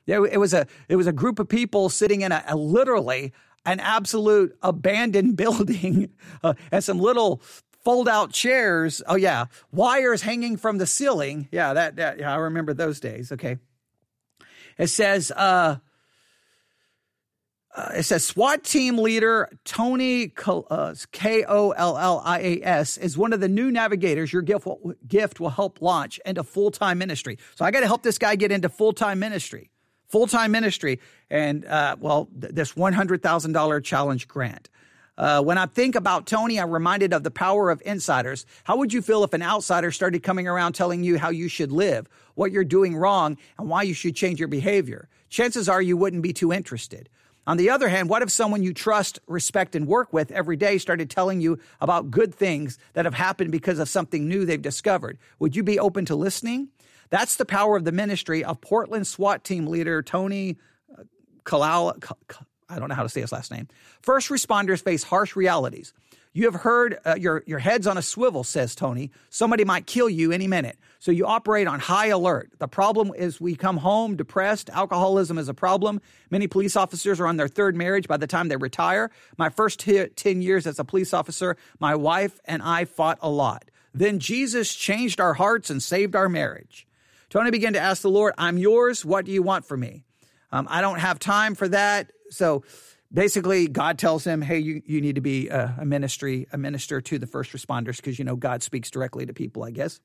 It was a it was a group of people sitting in a, a literally an absolute abandoned building uh, and some little fold out chairs. Oh yeah, wires hanging from the ceiling. Yeah, that, that yeah, I remember those days. Okay. It says uh uh, it says SWAT team leader Tony uh, K O L L I A S is one of the new navigators your gift will, gift will help launch into full time ministry. So I got to help this guy get into full time ministry, full time ministry, and uh, well, th- this one hundred thousand dollar challenge grant. Uh, when I think about Tony, I'm reminded of the power of insiders. How would you feel if an outsider started coming around telling you how you should live, what you're doing wrong, and why you should change your behavior? Chances are you wouldn't be too interested. On the other hand, what if someone you trust, respect, and work with every day started telling you about good things that have happened because of something new they've discovered? Would you be open to listening? That's the power of the ministry of Portland SWAT team leader Tony uh, Kalala. I don't know how to say his last name. First responders face harsh realities. You have heard uh, your, your head's on a swivel, says Tony. Somebody might kill you any minute. So you operate on high alert. The problem is we come home depressed. Alcoholism is a problem. Many police officers are on their third marriage by the time they retire. My first t- 10 years as a police officer, my wife and I fought a lot. Then Jesus changed our hearts and saved our marriage. Tony began to ask the Lord, I'm yours. What do you want from me? Um, I don't have time for that. So basically god tells him hey you, you need to be a, a ministry a minister to the first responders because you know god speaks directly to people i guess.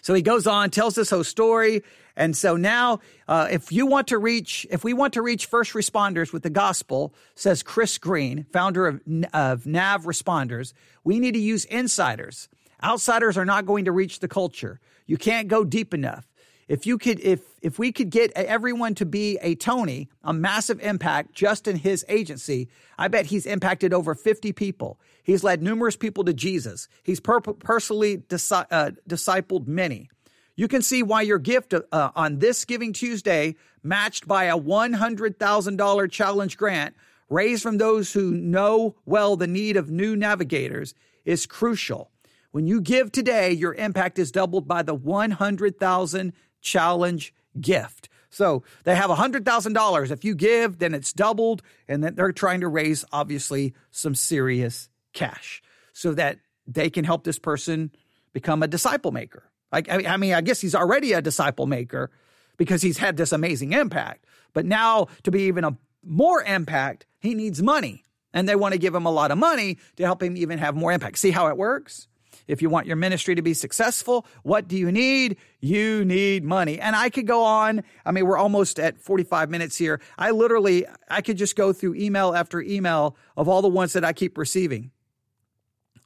So he goes on tells this whole story and so now uh, if you want to reach if we want to reach first responders with the gospel says chris green founder of, of NavResponders we need to use insiders. Outsiders are not going to reach the culture. You can't go deep enough if you could if if we could get everyone to be a Tony, a massive impact just in his agency, I bet he's impacted over 50 people. He's led numerous people to Jesus. He's per- personally disi- uh, discipled many. You can see why your gift uh, on this Giving Tuesday, matched by a $100,000 challenge grant raised from those who know well the need of new navigators, is crucial. When you give today, your impact is doubled by the 100,000 challenge gift. So they have $100,000. If you give, then it's doubled. And then they're trying to raise, obviously, some serious cash so that they can help this person become a disciple maker. Like, I mean, I guess he's already a disciple maker because he's had this amazing impact. But now, to be even a more impact, he needs money. And they want to give him a lot of money to help him even have more impact. See how it works? If you want your ministry to be successful, what do you need? You need money. And I could go on. I mean, we're almost at 45 minutes here. I literally, I could just go through email after email of all the ones that I keep receiving.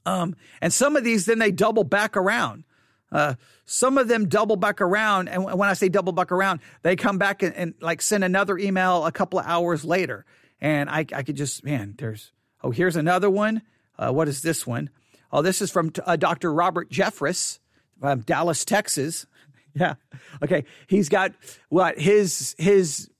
Um, and some of these, then they double back around. Uh, some of them double back around. And when I say double back around, they come back and, and like send another email a couple of hours later. And I, I could just, man, there's, oh, here's another one. Uh, what is this one? Oh, this is from uh, Dr. Robert Jeffress, um, Dallas, Texas. yeah. Okay. He's got what his, his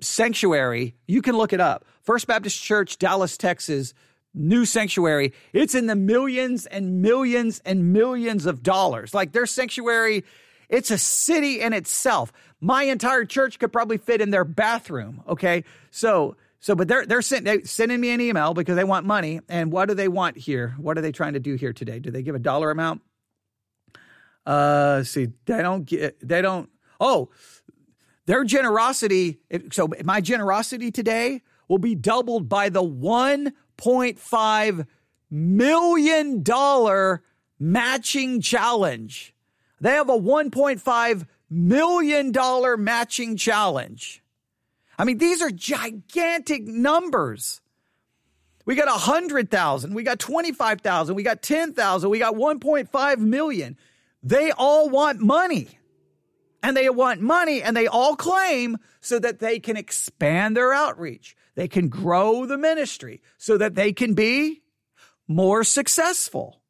sanctuary. You can look it up. First Baptist Church, Dallas, Texas, new sanctuary. It's in the millions and millions and millions of dollars. Like their sanctuary, it's a city in itself. My entire church could probably fit in their bathroom. Okay. So, so, but they're they're sending, sending me an email because they want money. And what do they want here? What are they trying to do here today? Do they give a dollar amount? Uh, see, they don't get they don't. Oh, their generosity. So my generosity today will be doubled by the one point five million dollar matching challenge. They have a one point five million dollar matching challenge. I mean, these are gigantic numbers. We got 100,000, we got 25,000, we got 10,000, we got 1.5 million. They all want money. And they want money and they all claim so that they can expand their outreach. They can grow the ministry so that they can be more successful.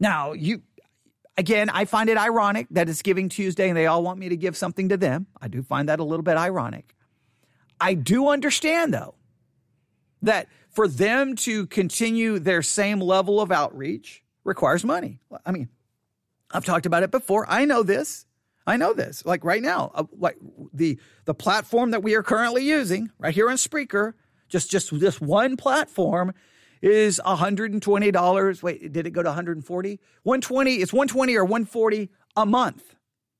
Now, you Again, I find it ironic that it's Giving Tuesday and they all want me to give something to them. I do find that a little bit ironic. I do understand, though, that for them to continue their same level of outreach requires money. I mean, I've talked about it before. I know this. I know this. Like right now, uh, like the the platform that we are currently using right here on Spreaker, just just this one platform is $120. Wait, did it go to 140? 120, it's 120 or 140 a month.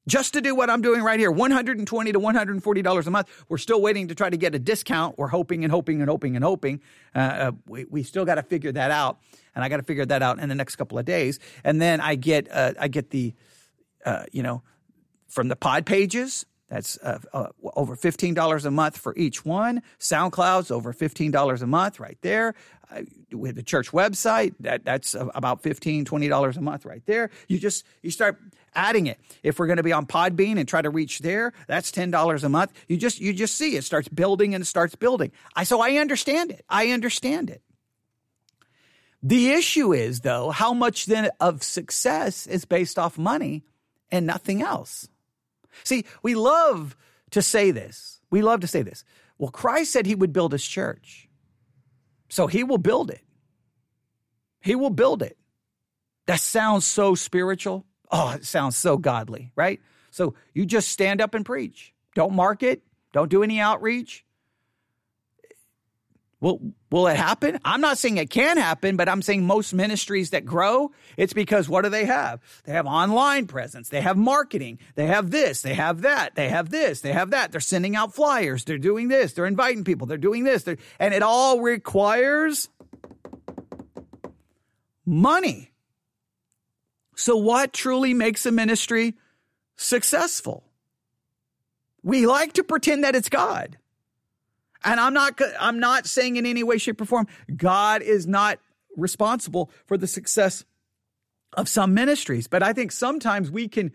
Just to do what I'm doing right here, 120 to 140 dollars a month. We're still waiting to try to get a discount. We're hoping and hoping and hoping and hoping. Uh, uh, we, we still got to figure that out, and I got to figure that out in the next couple of days. And then I get uh, I get the uh, you know from the pod pages that's uh, uh, over $15 a month for each one. SoundCloud's over $15 a month right there. Uh, with the church website, that, that's about $15, $20 a month right there. You just, you start adding it. If we're going to be on Podbean and try to reach there, that's $10 a month. You just, you just see it starts building and it starts building. I, so I understand it. I understand it. The issue is though, how much then of success is based off money and nothing else. See, we love to say this. We love to say this. Well, Christ said he would build his church. So he will build it. He will build it. That sounds so spiritual. Oh, it sounds so godly, right? So you just stand up and preach. Don't market. Don't do any outreach. Will, will it happen? I'm not saying it can happen, but I'm saying most ministries that grow, it's because what do they have? They have online presence. They have marketing. They have this. They have that. They have this. They have that. They're sending out flyers. They're doing this. They're inviting people. They're doing this. They're, and it all requires money. So what truly makes a ministry successful? We like to pretend that it's God. And I'm not I'm not saying in any way shape or form God is not responsible for the success of some ministries, but I think sometimes we can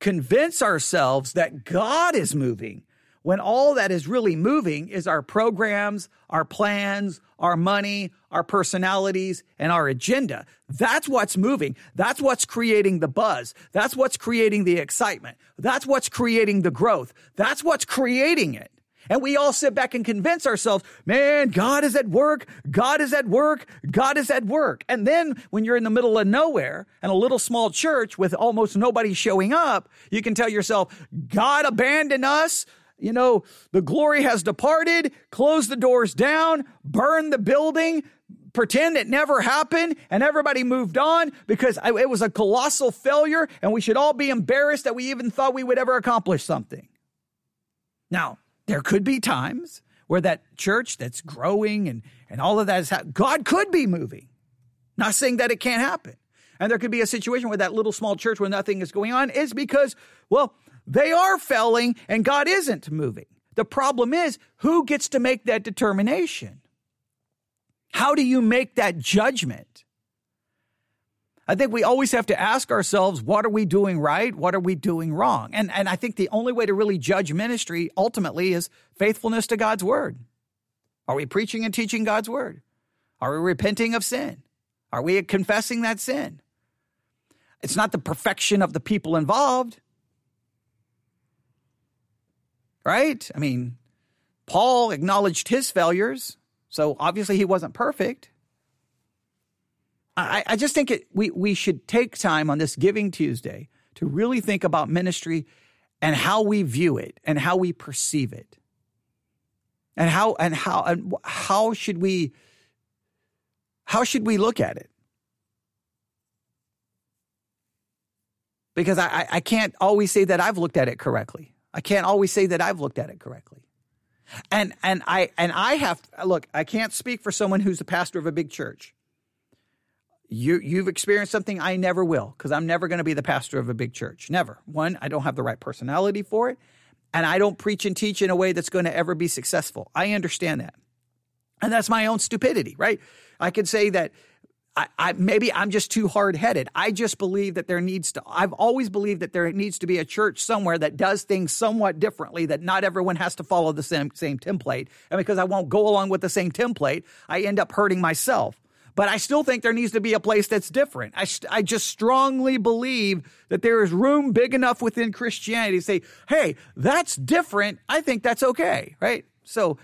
convince ourselves that God is moving when all that is really moving is our programs, our plans, our money, our personalities, and our agenda. That's what's moving. That's what's creating the buzz. That's what's creating the excitement. That's what's creating the growth. That's what's creating it. And we all sit back and convince ourselves, man, God is at work. God is at work. God is at work. And then when you're in the middle of nowhere and a little small church with almost nobody showing up, you can tell yourself, God abandoned us. You know, the glory has departed, close the doors down, burn the building, pretend it never happened and everybody moved on because it was a colossal failure and we should all be embarrassed that we even thought we would ever accomplish something. Now, there could be times where that church that's growing and, and all of that is, ha- God could be moving. Not saying that it can't happen. And there could be a situation where that little small church where nothing is going on is because, well, they are failing and God isn't moving. The problem is who gets to make that determination? How do you make that judgment? I think we always have to ask ourselves, what are we doing right? What are we doing wrong? And, and I think the only way to really judge ministry ultimately is faithfulness to God's word. Are we preaching and teaching God's word? Are we repenting of sin? Are we confessing that sin? It's not the perfection of the people involved. Right? I mean, Paul acknowledged his failures, so obviously he wasn't perfect. I, I just think it, we, we should take time on this Giving Tuesday to really think about ministry and how we view it and how we perceive it. And how and how and how should we how should we look at it? Because I, I can't always say that I've looked at it correctly. I can't always say that I've looked at it correctly. And and I and I have look, I can't speak for someone who's the pastor of a big church. You you've experienced something I never will because I'm never going to be the pastor of a big church. Never. One, I don't have the right personality for it, and I don't preach and teach in a way that's going to ever be successful. I understand that. And that's my own stupidity, right? I could say that I, I, maybe I'm just too hard headed. I just believe that there needs to, I've always believed that there needs to be a church somewhere that does things somewhat differently, that not everyone has to follow the same, same template. And because I won't go along with the same template, I end up hurting myself. But I still think there needs to be a place that's different. I, I just strongly believe that there is room big enough within Christianity to say, hey, that's different. I think that's okay, right? So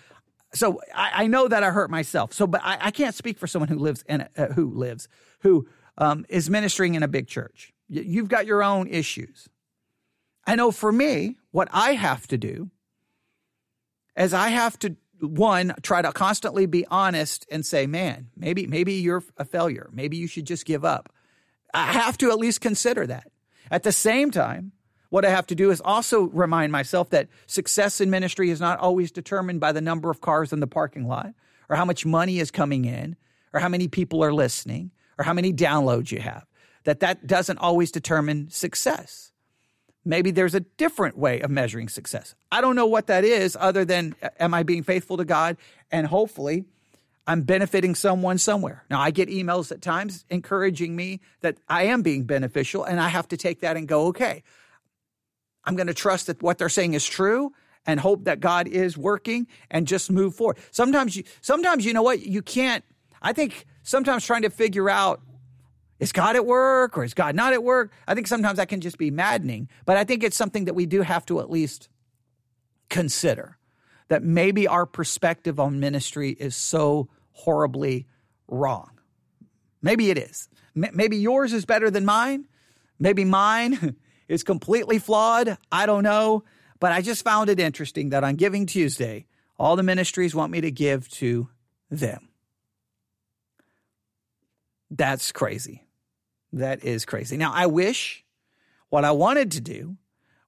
so I, I, know that I hurt myself. So, but I, I can't speak for someone who lives in a, uh, who lives who um, is ministering in a big church. You've got your own issues. I know for me, what I have to do is I have to one try to constantly be honest and say, man, maybe maybe you're a failure. Maybe you should just give up. I have to at least consider that. At the same time, what I have to do is also remind myself that success in ministry is not always determined by the number of cars in the parking lot or how much money is coming in or how many people are listening or how many downloads you have. That that doesn't always determine success. Maybe there's a different way of measuring success. I don't know what that is other than uh, am I being faithful to God and hopefully I'm benefiting someone somewhere. Now, I get emails at times encouraging me that I am being beneficial, and I have to take that and go, okay, I'm going to trust that what they're saying is true and hope that God is working and just move forward. Sometimes you, sometimes you know what? You can't, I think sometimes trying to figure out is God at work or is God not at work? I think sometimes that can just be maddening, but I think it's something that we do have to at least consider that maybe our perspective on ministry is so horribly wrong. Maybe it is. Maybe yours is better than mine. Maybe mine is completely flawed. I don't know. But I just found it interesting that on Giving Tuesday, all the ministries want me to give to them. That's crazy. That is crazy. Now, I wish what I wanted to do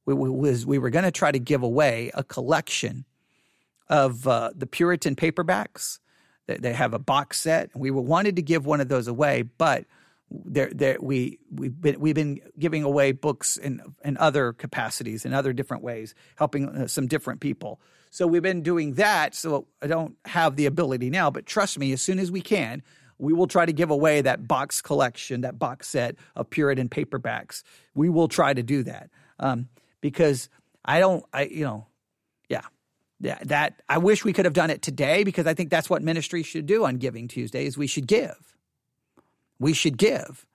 was we were going to try to give away a collection of uh, the Puritan paperbacks. They have a box set. We wanted to give one of those away, but there, there, we we've been we've been giving away books in in other capacities in other different ways, helping uh, some different people. So we've been doing that. So I don't have the ability now, but trust me, as soon as we can, we will try to give away that box collection, that box set of Puritan paperbacks. We will try to do that um, because I don't, I you know, yeah, yeah, that I wish we could have done it today because I think that's what ministry should do on Giving Tuesdays. We should give we should give.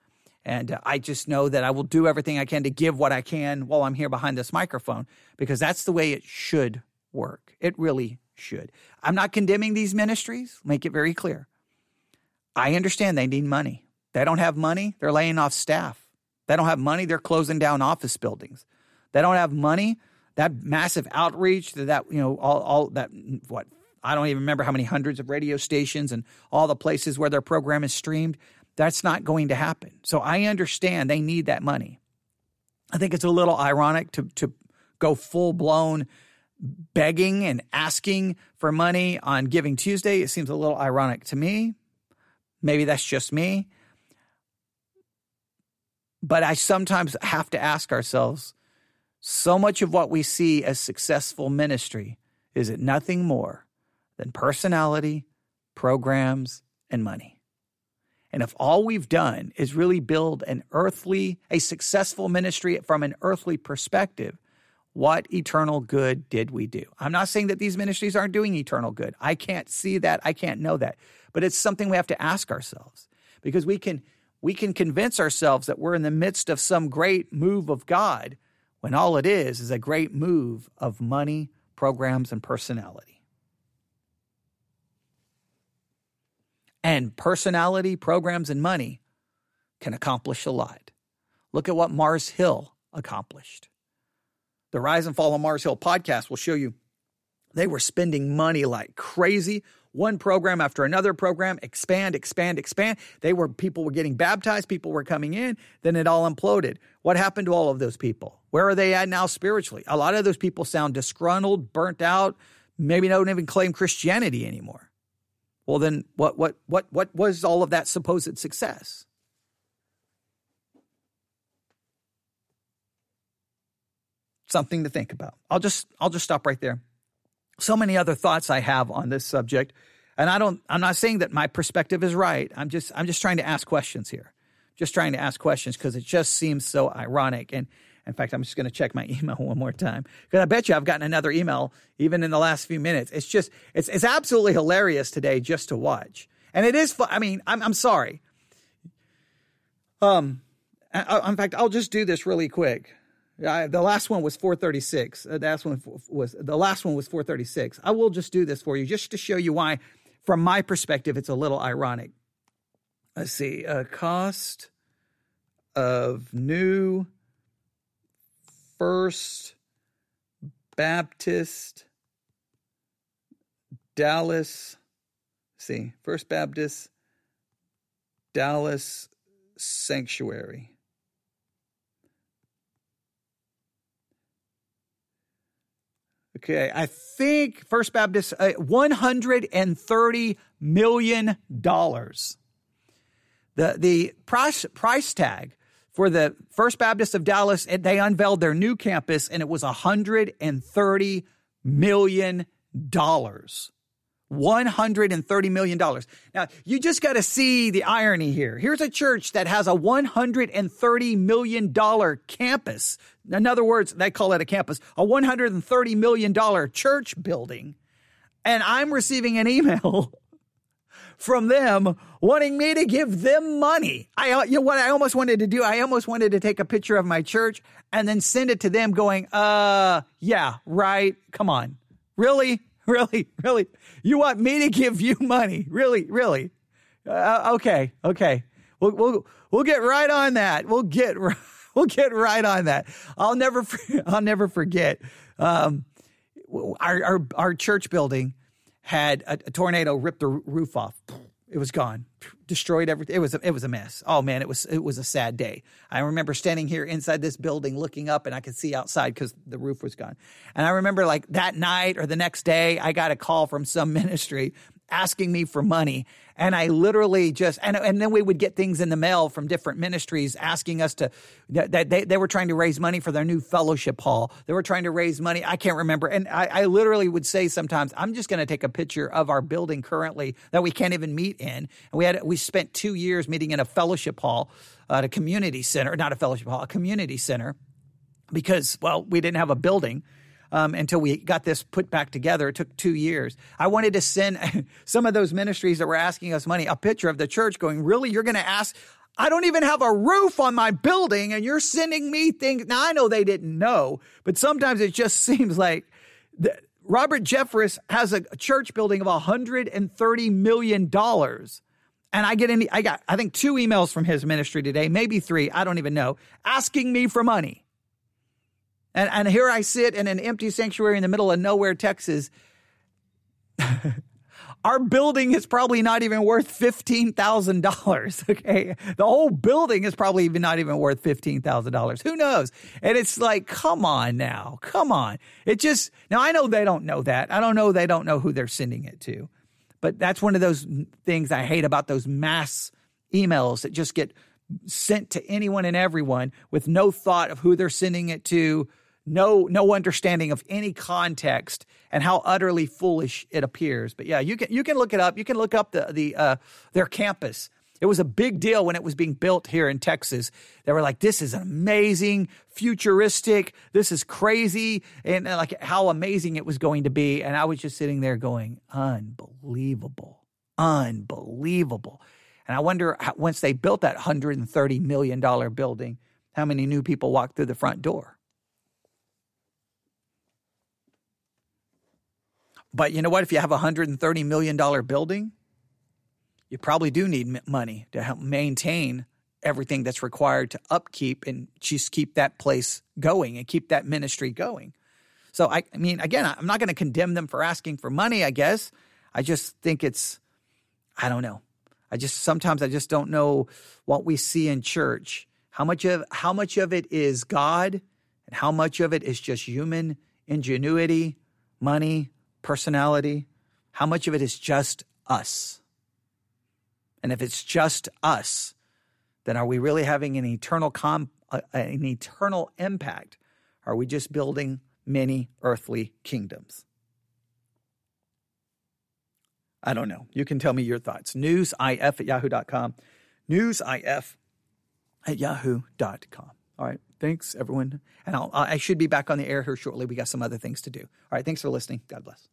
And uh, I just know that I will do everything I can to give what I can while I'm here behind this microphone because that's the way it should work. It really should. I'm not condemning these ministries, make it very clear. I understand they need money. They don't have money, they're laying off staff. They don't have money, they're closing down office buildings. They don't have money, that massive outreach, that, that you know, all, all that, what, I don't even remember how many hundreds of radio stations and all the places where their program is streamed. That's not going to happen. So I understand they need that money. I think it's a little ironic to, to go full blown begging and asking for money on Giving Tuesday. It seems a little ironic to me. Maybe that's just me. But I sometimes have to ask ourselves so much of what we see as successful ministry is it nothing more than personality, programs, and money? And if all we've done is really build an earthly, a successful ministry from an earthly perspective, what eternal good did we do? I'm not saying that these ministries aren't doing eternal good. I can't see that. I can't know that. But it's something we have to ask ourselves because we can we can convince ourselves that we're in the midst of some great move of God when all it is is a great move of money, programs, and personality. And personality, programs, and money can accomplish a lot. Look at what Mars Hill accomplished. The Rise and Fall of Mars Hill podcast will show you they were spending money like crazy one program after another program, expand, expand, expand. They were people were getting baptized, people were coming in, then it all imploded. What happened to all of those people? Where are they at now spiritually? A lot of those people sound disgruntled, burnt out, maybe don't even claim Christianity anymore. Well then what what what what was all of that supposed success? Something to think about. I'll just I'll just stop right there so many other thoughts I have on this subject. And I don't I'm not saying that my perspective is right. I'm just I'm just trying to ask questions here. Just trying to ask questions because it just seems so ironic. And in fact, I'm just going to check my email one more time because I bet you I've gotten another email even in the last few minutes. It's just it's it's absolutely hilarious today just to watch. And it is I mean, I'm I'm sorry. Um in fact, I'll just do this really quick. I, the last one was 436. Uh, last one was the last one was 436. I will just do this for you just to show you why, from my perspective, it's a little ironic. Let's see, uh, cost of new First Baptist Dallas. See, First Baptist Dallas Sanctuary. Okay, I think First Baptist uh, one hundred and thirty million dollars. The the price price tag for the First Baptist of Dallas, they unveiled their new campus, and it was hundred and thirty million dollars. $130 million. Now, you just got to see the irony here. Here's a church that has a $130 million campus. In other words, they call it a campus, a $130 million church building. And I'm receiving an email from them wanting me to give them money. I, you know what I almost wanted to do? I almost wanted to take a picture of my church and then send it to them going, uh, yeah, right. Come on. Really? Really? Really? You want me to give you money? Really? Really? Uh, okay. Okay. We'll, we'll, we'll get right on that. We'll get, we'll get right on that. I'll never, I'll never forget. Um, our, our, our church building had a, a tornado rip the roof off. It was gone, destroyed everything. It was a, it was a mess. Oh man, it was it was a sad day. I remember standing here inside this building, looking up, and I could see outside because the roof was gone. And I remember like that night or the next day, I got a call from some ministry asking me for money. And I literally just, and, and then we would get things in the mail from different ministries asking us to, that they, they were trying to raise money for their new fellowship hall. They were trying to raise money. I can't remember. And I, I literally would say sometimes, I'm just going to take a picture of our building currently that we can't even meet in. And we had, we spent two years meeting in a fellowship hall at a community center, not a fellowship hall, a community center because, well, we didn't have a building um, until we got this put back together. It took two years. I wanted to send some of those ministries that were asking us money a picture of the church going, Really? You're going to ask? I don't even have a roof on my building and you're sending me things. Now, I know they didn't know, but sometimes it just seems like that Robert Jeffress has a church building of $130 million. And I get any, I got, I think two emails from his ministry today, maybe three, I don't even know, asking me for money. And, and here I sit in an empty sanctuary in the middle of nowhere, Texas. Our building is probably not even worth $15,000. Okay. The whole building is probably even not even worth $15,000. Who knows? And it's like, come on now. Come on. It just, now I know they don't know that. I don't know. They don't know who they're sending it to. But that's one of those things I hate about those mass emails that just get sent to anyone and everyone with no thought of who they're sending it to, no no understanding of any context and how utterly foolish it appears. But yeah, you can you can look it up. You can look up the the uh, their campus. It was a big deal when it was being built here in Texas. They were like, this is amazing, futuristic, this is crazy, and uh, like how amazing it was going to be. And I was just sitting there going, unbelievable, unbelievable. And I wonder how, once they built that $130 million building, how many new people walked through the front door? But you know what? If you have a $130 million building, you probably do need money to help maintain everything that's required to upkeep and just keep that place going and keep that ministry going. So, I, I mean, again, I'm not going to condemn them for asking for money, I guess. I just think it's, I don't know. I just sometimes I just don't know what we see in church. How much of how much of it is God and how much of it is just human ingenuity, money, personality? How much of it is just us? And if it's just us, then are we really having an eternal com- uh, an eternal impact? Are we just building many earthly kingdoms? I don't know. You can tell me your thoughts. Newsif at yahoo.com. Newsif at yahoo.com. All right. Thanks, everyone. And I'll, I should be back on the air here shortly. We got some other things to do. All right. Thanks for listening. God bless.